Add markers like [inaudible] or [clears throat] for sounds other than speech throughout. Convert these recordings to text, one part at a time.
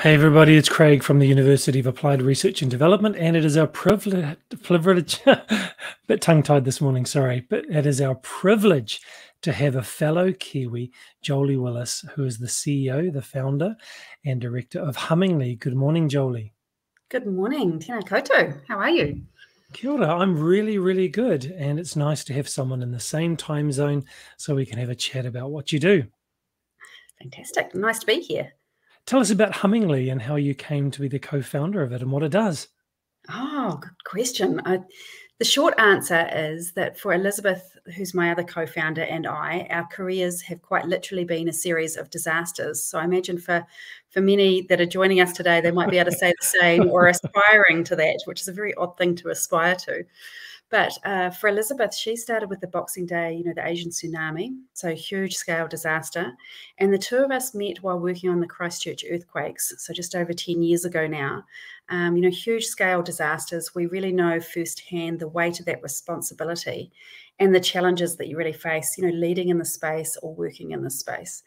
Hey, everybody, it's Craig from the University of Applied Research and Development, and it is our privilege, privilege [laughs] bit tongue tied this morning, sorry, but it is our privilege to have a fellow Kiwi, Jolie Willis, who is the CEO, the founder, and director of Hummingly. Good morning, Jolie. Good morning, Tēnā koutou. How are you? Kia ora. I'm really, really good. And it's nice to have someone in the same time zone so we can have a chat about what you do. Fantastic. Nice to be here. Tell us about Hummingly and how you came to be the co founder of it and what it does. Oh, good question. I, the short answer is that for Elizabeth, who's my other co founder, and I, our careers have quite literally been a series of disasters. So I imagine for, for many that are joining us today, they might be able to say the same or [laughs] aspiring to that, which is a very odd thing to aspire to. But uh, for Elizabeth, she started with the Boxing Day, you know, the Asian tsunami, so huge scale disaster. And the two of us met while working on the Christchurch earthquakes, so just over 10 years ago now. Um, you know, huge scale disasters. We really know firsthand the weight of that responsibility and the challenges that you really face, you know, leading in the space or working in the space.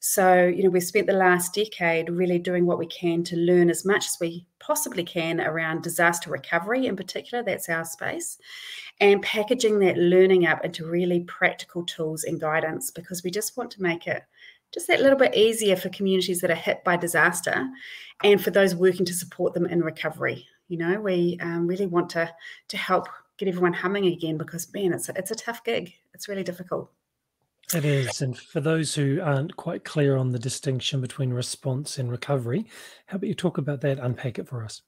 So, you know, we've spent the last decade really doing what we can to learn as much as we possibly can around disaster recovery in particular. That's our space. And packaging that learning up into really practical tools and guidance because we just want to make it just that little bit easier for communities that are hit by disaster and for those working to support them in recovery. You know, we um, really want to to help get everyone humming again because man, it's a, it's a tough gig. It's really difficult. It is. And for those who aren't quite clear on the distinction between response and recovery, how about you talk about that, unpack it for us?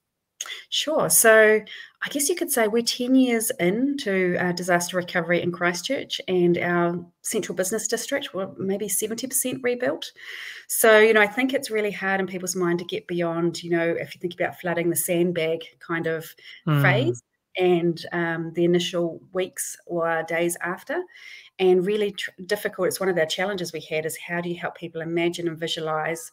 Sure. So I guess you could say we're 10 years into uh, disaster recovery in Christchurch and our central business district, we're maybe 70% rebuilt. So, you know, I think it's really hard in people's mind to get beyond, you know, if you think about flooding the sandbag kind of mm. phase and um, the initial weeks or days after. And really tr- difficult, it's one of the challenges we had is how do you help people imagine and visualize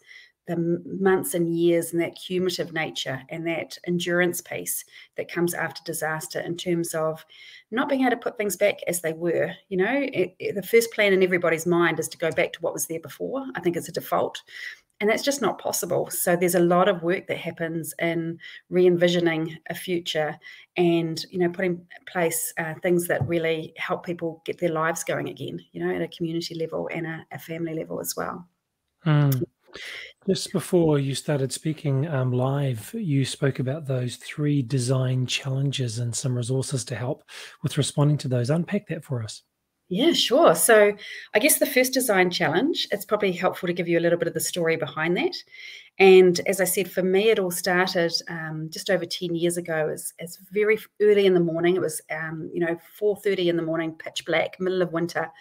the months and years and that cumulative nature and that endurance piece that comes after disaster in terms of not being able to put things back as they were. You know, it, it, the first plan in everybody's mind is to go back to what was there before. I think it's a default and that's just not possible. So there's a lot of work that happens in re-envisioning a future and you know putting in place uh, things that really help people get their lives going again. You know, at a community level and a, a family level as well. Mm. Just before you started speaking um, live, you spoke about those three design challenges and some resources to help with responding to those. Unpack that for us. Yeah, sure. So, I guess the first design challenge, it's probably helpful to give you a little bit of the story behind that. And as I said, for me, it all started um, just over 10 years ago. It's, very early in the morning. It was, um, you know, 4.30 in the morning, pitch black, middle of winter.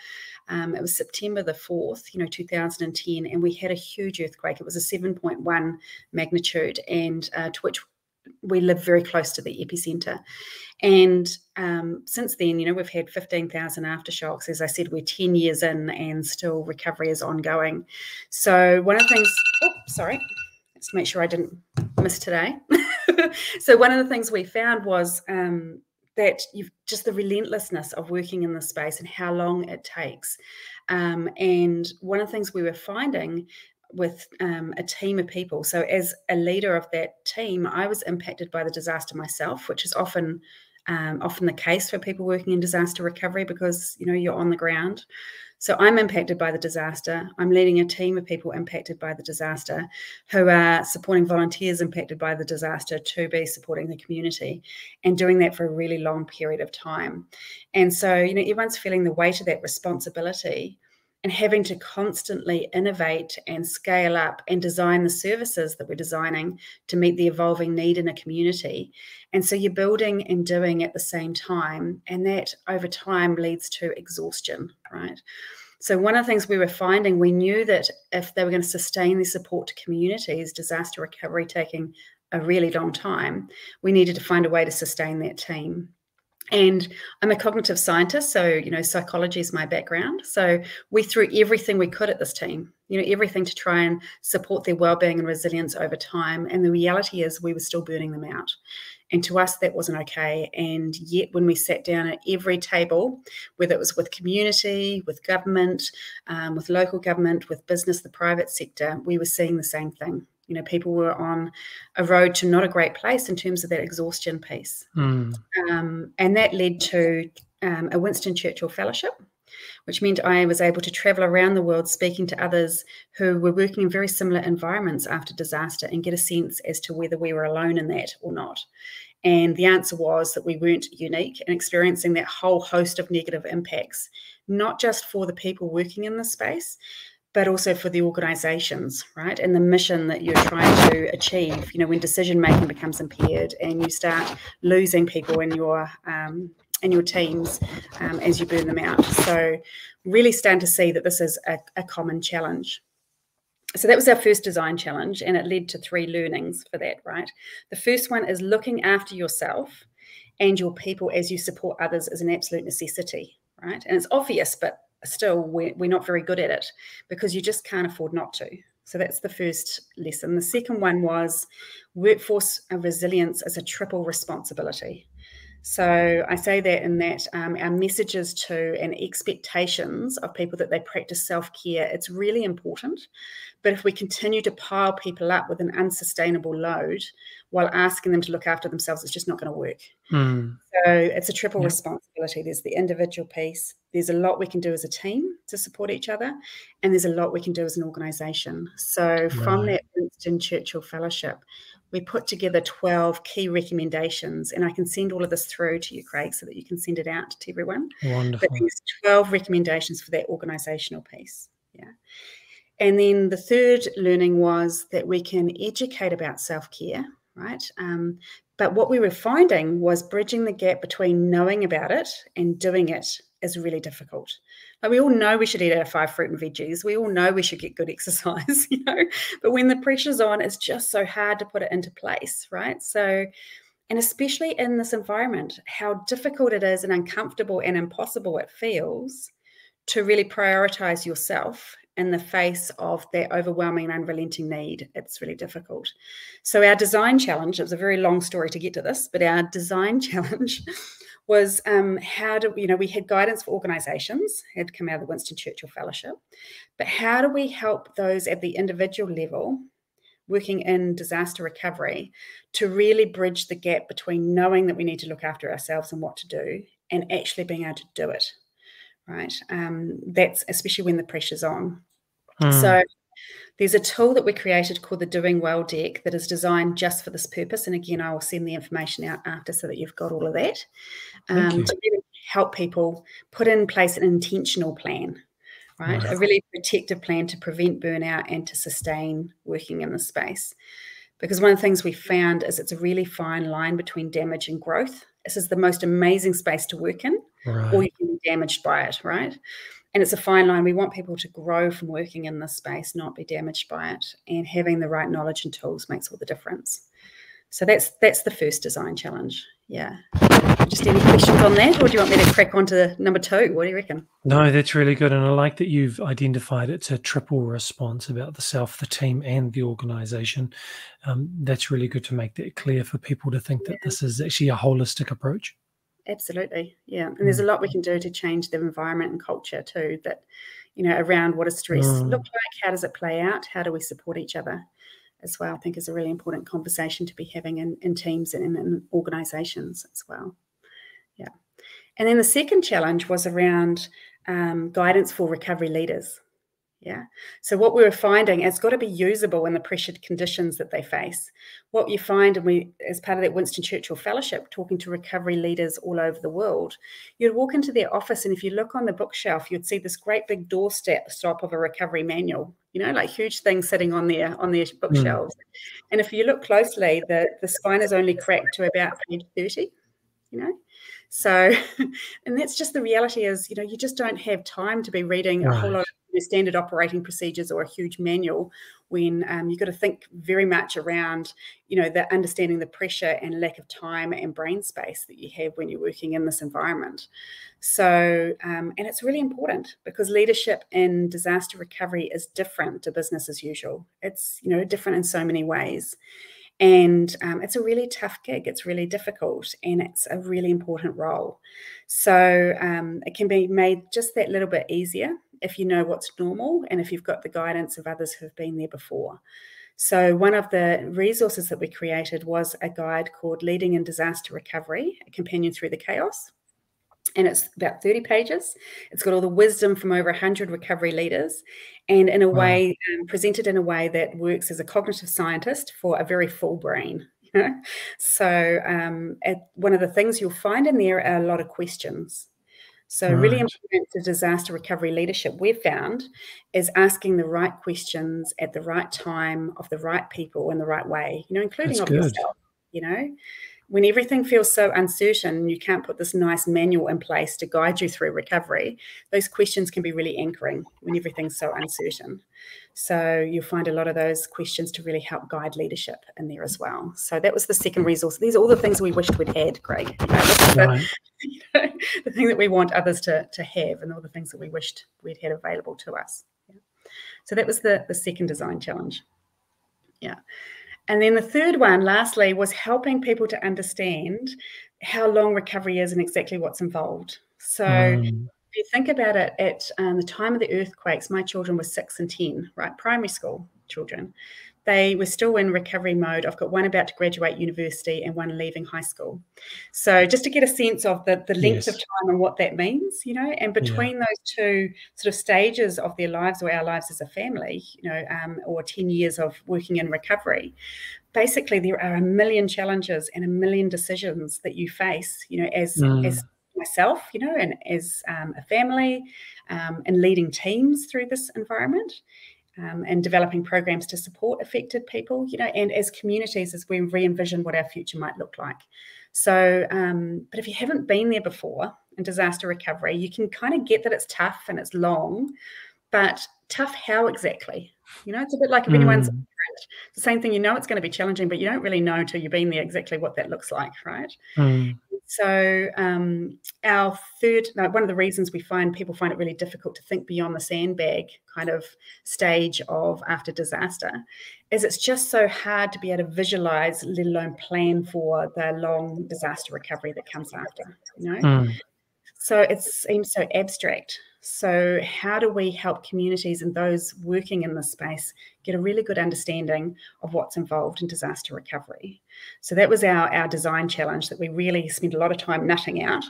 Um, it was September the 4th, you know, 2010, and we had a huge earthquake. It was a 7.1 magnitude, and uh, to which we live very close to the epicenter. And um, since then, you know, we've had 15,000 aftershocks. As I said, we're 10 years in and still recovery is ongoing. So, one of the things, oh, sorry, let's make sure I didn't miss today. [laughs] so, one of the things we found was um, that you've just the relentlessness of working in the space and how long it takes. Um, and one of the things we were finding with um, a team of people. So, as a leader of that team, I was impacted by the disaster myself, which is often um, often the case for people working in disaster recovery because you know you're on the ground. So I'm impacted by the disaster. I'm leading a team of people impacted by the disaster who are supporting volunteers impacted by the disaster to be supporting the community and doing that for a really long period of time. And so, you know, everyone's feeling the weight of that responsibility and having to constantly innovate and scale up and design the services that we're designing to meet the evolving need in a community. And so you're building and doing at the same time, and that over time leads to exhaustion, right? So, one of the things we were finding, we knew that if they were going to sustain the support to communities, disaster recovery taking a really long time, we needed to find a way to sustain that team. And I'm a cognitive scientist, so you know, psychology is my background. So we threw everything we could at this team, you know, everything to try and support their well-being and resilience over time. And the reality is, we were still burning them out. And to us, that wasn't okay. And yet, when we sat down at every table, whether it was with community, with government, um, with local government, with business, the private sector, we were seeing the same thing. You know, people were on a road to not a great place in terms of that exhaustion piece. Mm. Um, and that led to um, a Winston Churchill Fellowship, which meant I was able to travel around the world speaking to others who were working in very similar environments after disaster and get a sense as to whether we were alone in that or not. And the answer was that we weren't unique in experiencing that whole host of negative impacts, not just for the people working in the space, but also for the organizations, right? And the mission that you're trying to achieve. You know, when decision making becomes impaired and you start losing people in your um, in your teams um, as you burn them out. So, really starting to see that this is a, a common challenge so that was our first design challenge and it led to three learnings for that right the first one is looking after yourself and your people as you support others is an absolute necessity right and it's obvious but still we're, we're not very good at it because you just can't afford not to so that's the first lesson the second one was workforce resilience is a triple responsibility so I say that in that um, our messages to and expectations of people that they practice self care, it's really important. But if we continue to pile people up with an unsustainable load while asking them to look after themselves, it's just not going to work. Mm. So it's a triple responsibility. There's the individual piece. There's a lot we can do as a team to support each other, and there's a lot we can do as an organisation. So from right. that Winston Churchill Fellowship, we put together 12 key recommendations and i can send all of this through to you craig so that you can send it out to everyone Wonderful. but there's 12 recommendations for that organizational piece yeah and then the third learning was that we can educate about self-care right um, but what we were finding was bridging the gap between knowing about it and doing it is really difficult. Like we all know we should eat our five fruit and veggies. We all know we should get good [laughs] exercise, you know. But when the pressure's on, it's just so hard to put it into place, right? So, and especially in this environment, how difficult it is and uncomfortable and impossible it feels to really prioritize yourself in the face of that overwhelming unrelenting need. It's really difficult. So, our design challenge, it was a very long story to get to this, but our design [laughs] challenge was um, how do you know we had guidance for organizations had come out of the winston churchill fellowship but how do we help those at the individual level working in disaster recovery to really bridge the gap between knowing that we need to look after ourselves and what to do and actually being able to do it right um, that's especially when the pressure's on mm. so there's a tool that we created called the Doing Well deck that is designed just for this purpose. And again, I will send the information out after so that you've got all of that um, to really help people put in place an intentional plan, right? right? A really protective plan to prevent burnout and to sustain working in the space. Because one of the things we found is it's a really fine line between damage and growth. This is the most amazing space to work in, right. or you can be damaged by it, right? and it's a fine line. We want people to grow from working in this space, not be damaged by it. And having the right knowledge and tools makes all the difference. So that's that's the first design challenge. Yeah. Just any questions on that, or do you want me to crack on to number two? What do you reckon? No, that's really good, and I like that you've identified it's a triple response about the self, the team, and the organisation. Um, that's really good to make that clear for people to think that this is actually a holistic approach. Absolutely. Yeah. And there's a mm. lot we can do to change the environment and culture too, that, you know, around what does stress mm. look like? How does it play out? How do we support each other as well? I think is a really important conversation to be having in, in teams and in, in organizations as well. Yeah. And then the second challenge was around um, guidance for recovery leaders. Yeah. So what we were finding, it's got to be usable in the pressured conditions that they face. What you find, and we, as part of that Winston Churchill Fellowship, talking to recovery leaders all over the world, you'd walk into their office, and if you look on the bookshelf, you'd see this great big doorstep stop of a recovery manual. You know, like huge things sitting on their on their bookshelves. Mm. And if you look closely, the the spine is only cracked to about page thirty. You know, so, [laughs] and that's just the reality is, you know, you just don't have time to be reading right. a whole lot of standard operating procedures or a huge manual when um, you've got to think very much around, you know, the understanding the pressure and lack of time and brain space that you have when you're working in this environment. So, um, and it's really important because leadership in disaster recovery is different to business as usual. It's, you know, different in so many ways. And um, it's a really tough gig. It's really difficult and it's a really important role. So um, it can be made just that little bit easier if you know what's normal and if you've got the guidance of others who've been there before. So, one of the resources that we created was a guide called Leading in Disaster Recovery, a companion through the chaos. And it's about 30 pages. It's got all the wisdom from over 100 recovery leaders and in a wow. way um, presented in a way that works as a cognitive scientist for a very full brain. So, um, one of the things you'll find in there are a lot of questions. So, right. really important to disaster recovery leadership, we've found, is asking the right questions at the right time of the right people in the right way, you know, including of yourself, you know when everything feels so uncertain, you can't put this nice manual in place to guide you through recovery. Those questions can be really anchoring when everything's so uncertain. So you'll find a lot of those questions to really help guide leadership in there as well. So that was the second resource. These are all the things we wished we'd had. You [laughs] know, right. the, [laughs] the, thing that we want others to, to have and all the things that we wished we'd had available to us. Yeah. So that was the, the second design challenge. Yeah. And then the third one, lastly, was helping people to understand how long recovery is and exactly what's involved. So mm. if you think about it, at um, the time of the earthquakes, my children were six and 10, right? Primary school children they were still in recovery mode. I've got one about to graduate university and one leaving high school. So just to get a sense of the, the length yes. of time and what that means, you know, and between yeah. those two sort of stages of their lives or our lives as a family, you know, um, or 10 years of working in recovery, basically there are a million challenges and a million decisions that you face, you know, as, mm. as myself, you know, and as um, a family um, and leading teams through this environment um, and developing programs to support affected people, you know, and as communities as we re envision what our future might look like. So, um, but if you haven't been there before in disaster recovery, you can kind of get that it's tough and it's long, but tough how exactly? You know, it's a bit like if mm. anyone's the same thing, you know it's going to be challenging, but you don't really know until you've been there exactly what that looks like, right? Mm. So, um, our third, no, one of the reasons we find people find it really difficult to think beyond the sandbag kind of stage of after disaster is it's just so hard to be able to visualize, let alone plan for the long disaster recovery that comes after, you know? Mm. So, it seems so abstract. So, how do we help communities and those working in this space get a really good understanding of what's involved in disaster recovery? So, that was our, our design challenge that we really spent a lot of time nutting out.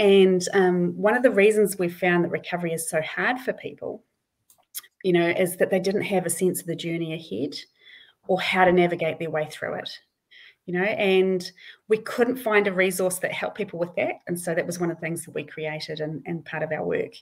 And um, one of the reasons we found that recovery is so hard for people, you know, is that they didn't have a sense of the journey ahead or how to navigate their way through it you know, and we couldn't find a resource that helped people with that. And so that was one of the things that we created and, and part of our work.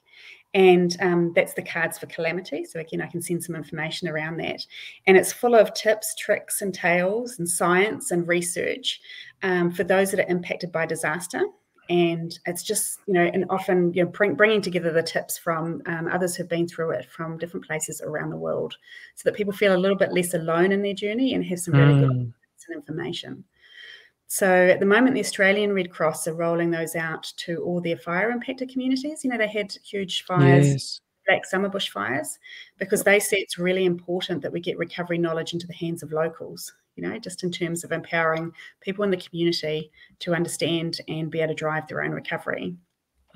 And um, that's the Cards for Calamity. So again, I can send some information around that. And it's full of tips, tricks, and tales, and science and research um, for those that are impacted by disaster. And it's just, you know, and often, you know, bringing together the tips from um, others who've been through it from different places around the world so that people feel a little bit less alone in their journey and have some really mm. good and information. So at the moment, the Australian Red Cross are rolling those out to all their fire impacted communities. You know, they had huge fires, yes. black summer bushfires, because they see it's really important that we get recovery knowledge into the hands of locals, you know, just in terms of empowering people in the community to understand and be able to drive their own recovery.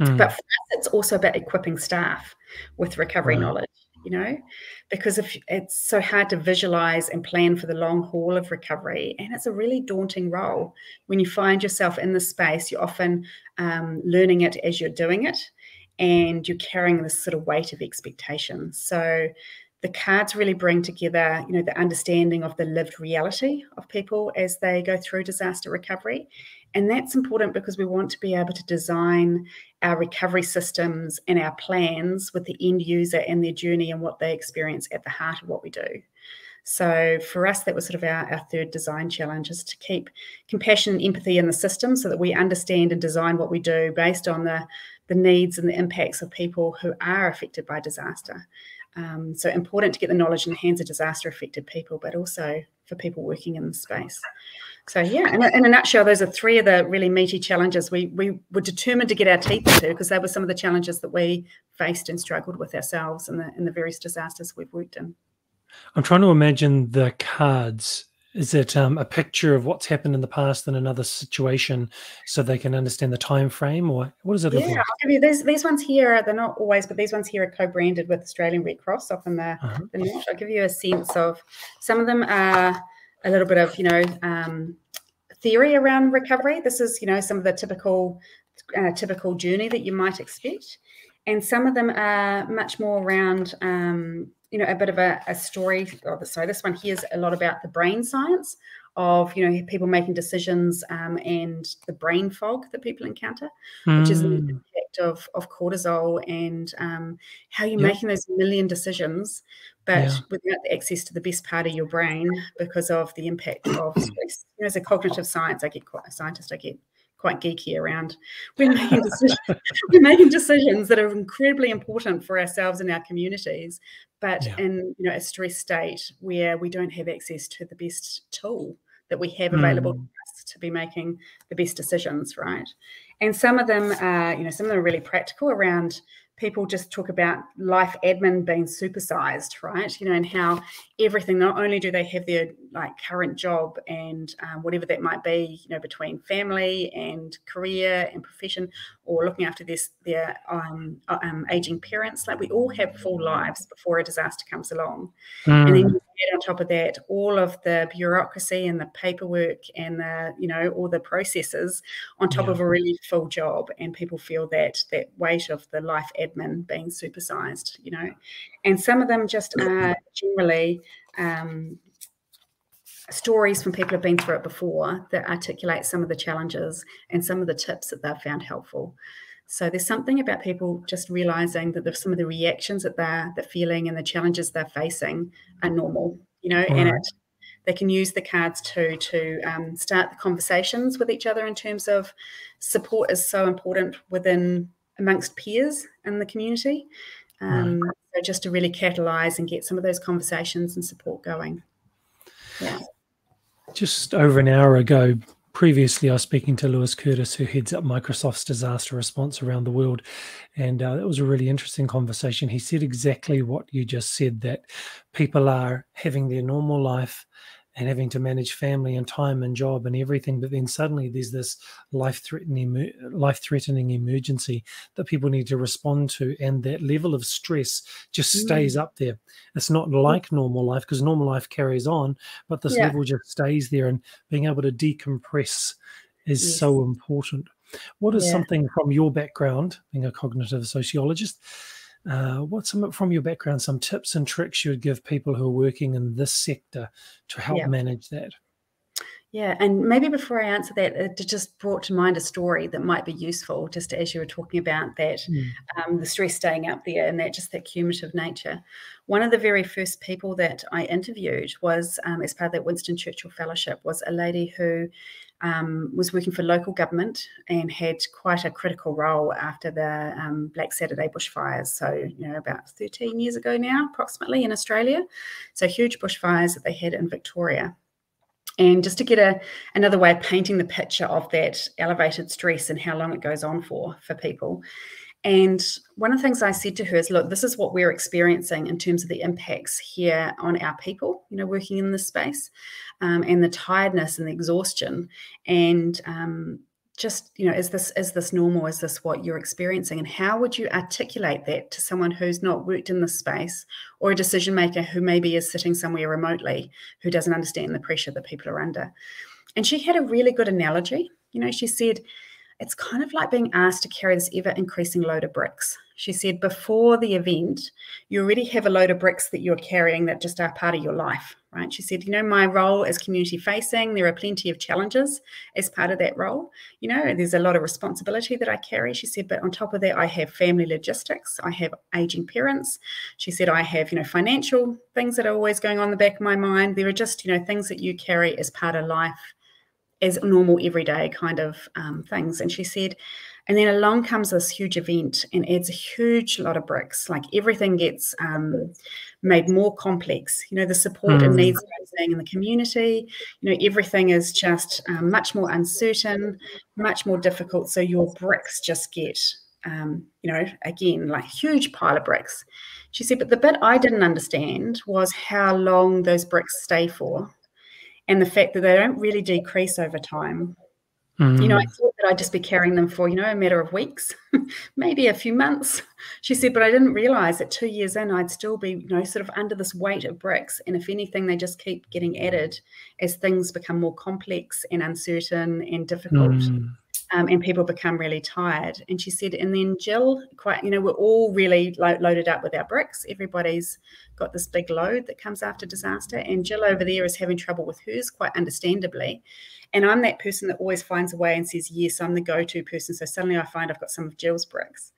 Mm. But for us, it's also about equipping staff with recovery right. knowledge you know, because if it's so hard to visualize and plan for the long haul of recovery, and it's a really daunting role when you find yourself in the space. You're often um, learning it as you're doing it, and you're carrying this sort of weight of expectation. So the cards really bring together, you know, the understanding of the lived reality of people as they go through disaster recovery and that's important because we want to be able to design our recovery systems and our plans with the end user and their journey and what they experience at the heart of what we do. So for us, that was sort of our, our third design challenge is to keep compassion and empathy in the system so that we understand and design what we do based on the, the needs and the impacts of people who are affected by disaster. Um, so important to get the knowledge in the hands of disaster affected people, but also for people working in the space. So yeah, in a, in a, nutshell, those are three of the really meaty challenges we we were determined to get our teeth into because they were some of the challenges that we faced and struggled with ourselves in the in the various disasters we've worked in. I'm trying to imagine the cards is it um, a picture of what's happened in the past in another situation so they can understand the time frame or what does it yeah, look like? I'll give you these these ones here, they're not always, but these ones here are co-branded with Australian Red Cross up in the, uh-huh. the north. I'll give you a sense of some of them are a little bit of, you know, um, theory around recovery. This is, you know, some of the typical uh, typical journey that you might expect. And some of them are much more around um, you know a bit of a, a story or sorry this one here is a lot about the brain science of you know people making decisions um, and the brain fog that people encounter mm. which is the hmm. impact of, of cortisol and um, how you're yep. making those million decisions but yeah. without the access to the best part of your brain because of the impact of [clears throat] stress you know, as a cognitive science i get quite a scientist i get quite geeky around. We're making, decisions, [laughs] we're making decisions that are incredibly important for ourselves and our communities, but yeah. in you know a stress state where we don't have access to the best tool that we have available mm. to us to be making the best decisions, right? And some of them are, you know, some of them are really practical around people just talk about life admin being supersized, right? You know, and how everything, not only do they have their like current job and um, whatever that might be, you know, between family and career and profession, or looking after this their um, uh, um, aging parents, like we all have full lives before a disaster comes along, mm. and then on top of that all of the bureaucracy and the paperwork and the you know all the processes on top yeah. of a really full job and people feel that that weight of the life admin being supersized you know? And some of them just are generally um, stories from people who've been through it before that articulate some of the challenges and some of the tips that they've found helpful so there's something about people just realizing that some of the reactions that they're, they're feeling and the challenges they're facing are normal, you know, and it, they can use the cards too to um, start the conversations with each other in terms of support is so important within amongst peers in the community. Um, right. So just to really catalyze and get some of those conversations and support going. Yeah. Just over an hour ago, previously, I was speaking to Lewis Curtis, who heads up Microsoft's disaster response around the world. And uh, that was a really interesting conversation. He said exactly what you just said that people are having their normal life and having to manage family and time and job and everything but then suddenly there's this life threatening life threatening emergency that people need to respond to and that level of stress just mm. stays up there it's not mm. like normal life because normal life carries on but this yeah. level just stays there and being able to decompress is yes. so important what is yeah. something from your background being a cognitive sociologist uh, what's some from your background, some tips and tricks you would give people who are working in this sector to help yeah. manage that? Yeah, and maybe before I answer that, it just brought to mind a story that might be useful, just as you were talking about that, mm. um, the stress staying up there and that just that cumulative nature. One of the very first people that I interviewed was, um, as part of that Winston Churchill Fellowship, was a lady who um, was working for local government and had quite a critical role after the um, Black Saturday bushfires. So, you know, about 13 years ago now, approximately in Australia. So, huge bushfires that they had in Victoria. And just to get a another way of painting the picture of that elevated stress and how long it goes on for for people. And one of the things I said to her is, look, this is what we're experiencing in terms of the impacts here on our people, you know, working in this space, um, and the tiredness and the exhaustion. And um, just, you know, is this is this normal? Is this what you're experiencing? And how would you articulate that to someone who's not worked in this space or a decision maker who maybe is sitting somewhere remotely who doesn't understand the pressure that people are under? And she had a really good analogy. You know, she said, it's kind of like being asked to carry this ever increasing load of bricks. She said, before the event, you already have a load of bricks that you're carrying that just are part of your life, right? She said, you know, my role as community facing, there are plenty of challenges as part of that role. You know, there's a lot of responsibility that I carry. She said, but on top of that, I have family logistics, I have aging parents. She said, I have, you know, financial things that are always going on the back of my mind. There are just, you know, things that you carry as part of life as normal everyday kind of um, things. And she said and then along comes this huge event and adds a huge lot of bricks. Like everything gets um, made more complex. You know the support mm. and needs in the community. You know everything is just um, much more uncertain much more difficult. So your bricks just get um, you know again like huge pile of bricks. She said but the bit i didn't understand was how long those bricks stay for and the fact that they don't really decrease over time. Mm. You know, I mm. thought that I'd just be carrying them for, you know, a matter of weeks, [laughs] maybe a few months. [laughs] She said, but I didn't realize that two years in, I'd still be, you know, sort of under this weight of bricks. And if anything, they just keep getting added as things become more complex and uncertain and difficult. Mm um, and people become really tired. And she said, and then Jill, quite, you know, we're all really lo- loaded up with our bricks. Everybody's got this big load that comes after disaster. And Jill over there is having trouble with hers, quite understandably. And I'm that person that always finds a way and says, yes, I'm the go to person. So suddenly I find I've got some of Jill's bricks.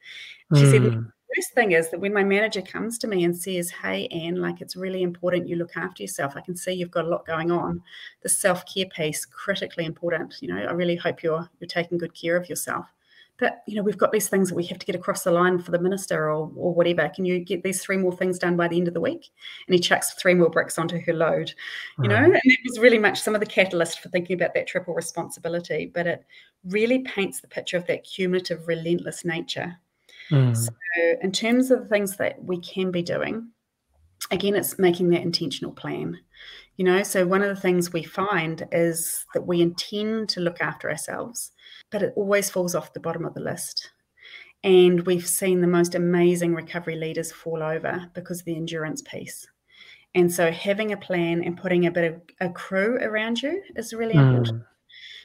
She mm. said, hmm first thing is that when my manager comes to me and says, Hey, Anne, like it's really important you look after yourself. I can see you've got a lot going on. The self-care piece, critically important. You know, I really hope you're you're taking good care of yourself. But you know, we've got these things that we have to get across the line for the minister or or whatever. Can you get these three more things done by the end of the week? And he chucks three more bricks onto her load. You know, hmm. and it was really much some of the catalyst for thinking about that triple responsibility. But it really paints the picture of that cumulative, relentless nature Mm. So, in terms of the things that we can be doing, again, it's making that intentional plan. You know, so one of the things we find is that we intend to look after ourselves, but it always falls off the bottom of the list. And we've seen the most amazing recovery leaders fall over because of the endurance piece. And so having a plan and putting a bit of a crew around you is really mm. important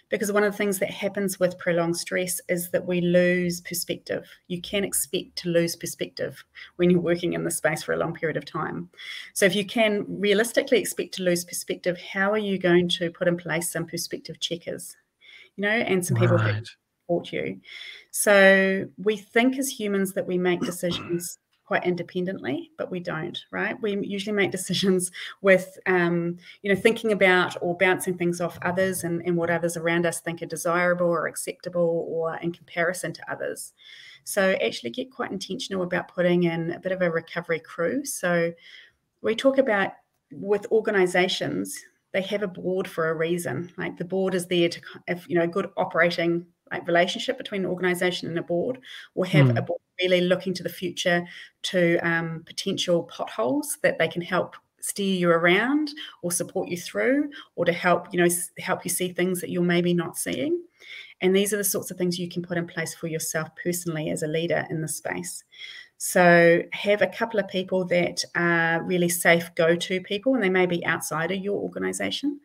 because one of the things that happens with prolonged stress is that we lose perspective. You can expect to lose perspective when you're working in the space for a long period of time. So, if you can realistically expect to lose perspective, how are you going to put in place some perspective checkers? You know, and some people right. who support you. So, we think as humans that we make decisions quite independently, but we don't, right? We usually make decisions with, um, you know, thinking about or bouncing things off others and, and what others around us think are desirable or acceptable or in comparison to others. So actually get quite intentional about putting in a bit of a recovery crew. So we talk about with organizations, they have a board for a reason. Like the board is there to, if you know, good operating relationship between an organization and a board, or have mm. a board really looking to the future to um, potential potholes that they can help steer you around or support you through or to help you know help you see things that you're maybe not seeing. And these are the sorts of things you can put in place for yourself personally as a leader in the space. So have a couple of people that are really safe go-to people and they may be outside of your organization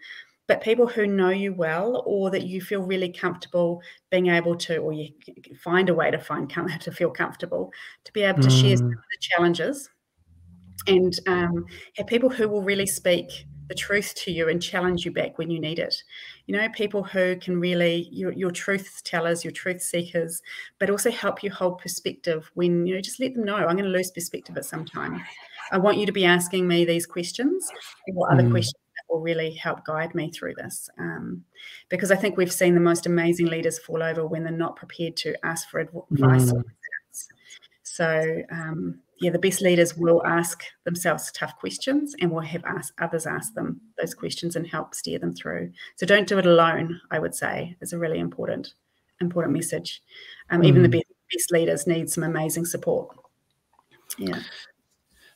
but people who know you well or that you feel really comfortable being able to or you find a way to find [laughs] to feel comfortable to be able to mm. share some of the challenges and um, have people who will really speak the truth to you and challenge you back when you need it. You know, people who can really your, your truth tellers, your truth seekers, but also help you hold perspective when you know just let them know I'm going to lose perspective at some time. I want you to be asking me these questions. What other mm. questions will really help guide me through this. Um, because I think we've seen the most amazing leaders fall over when they're not prepared to ask for advice. Mm. So, um, yeah, the best leaders will ask themselves tough questions and will have ask, others ask them those questions and help steer them through. So don't do it alone, I would say, is a really important, important message. Um, mm. Even the mm. best, best leaders need some amazing support. Yeah.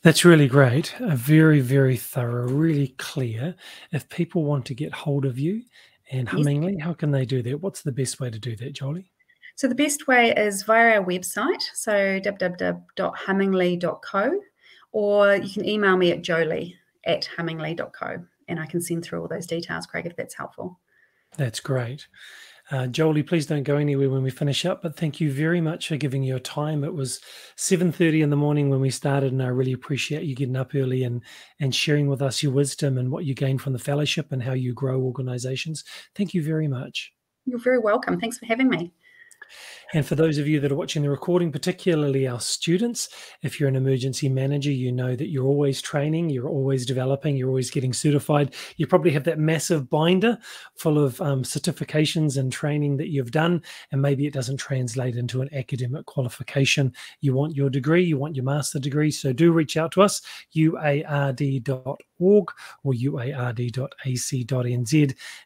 That's really great. A very, very thorough, really clear. If people want to get hold of you and Hummingly, how can they do that? What's the best way to do that, Jolie? So the best way is via our website, so www.hummingly.co, or you can email me at jolie at hummingly.co, and I can send through all those details, Craig, if that's helpful. That's great. Uh, Jolie, please don't go anywhere when we finish up. But thank you very much for giving your time. It was seven thirty in the morning when we started, and I really appreciate you getting up early and and sharing with us your wisdom and what you gain from the fellowship and how you grow organizations. Thank you very much. You're very welcome. Thanks for having me. And for those of you that are watching the recording, particularly our students, if you're an emergency manager, you know that you're always training, you're always developing, you're always getting certified. You probably have that massive binder full of um, certifications and training that you've done, and maybe it doesn't translate into an academic qualification. You want your degree, you want your master degree, so do reach out to us, uard.org or uard.ac.nz,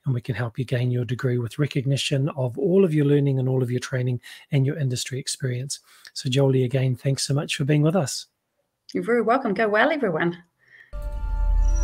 and we can help you gain your degree with recognition of all of your learning and all of your training and your industry experience. So, Jolie, again, thanks so much for being with us. You're very welcome. Go well, everyone.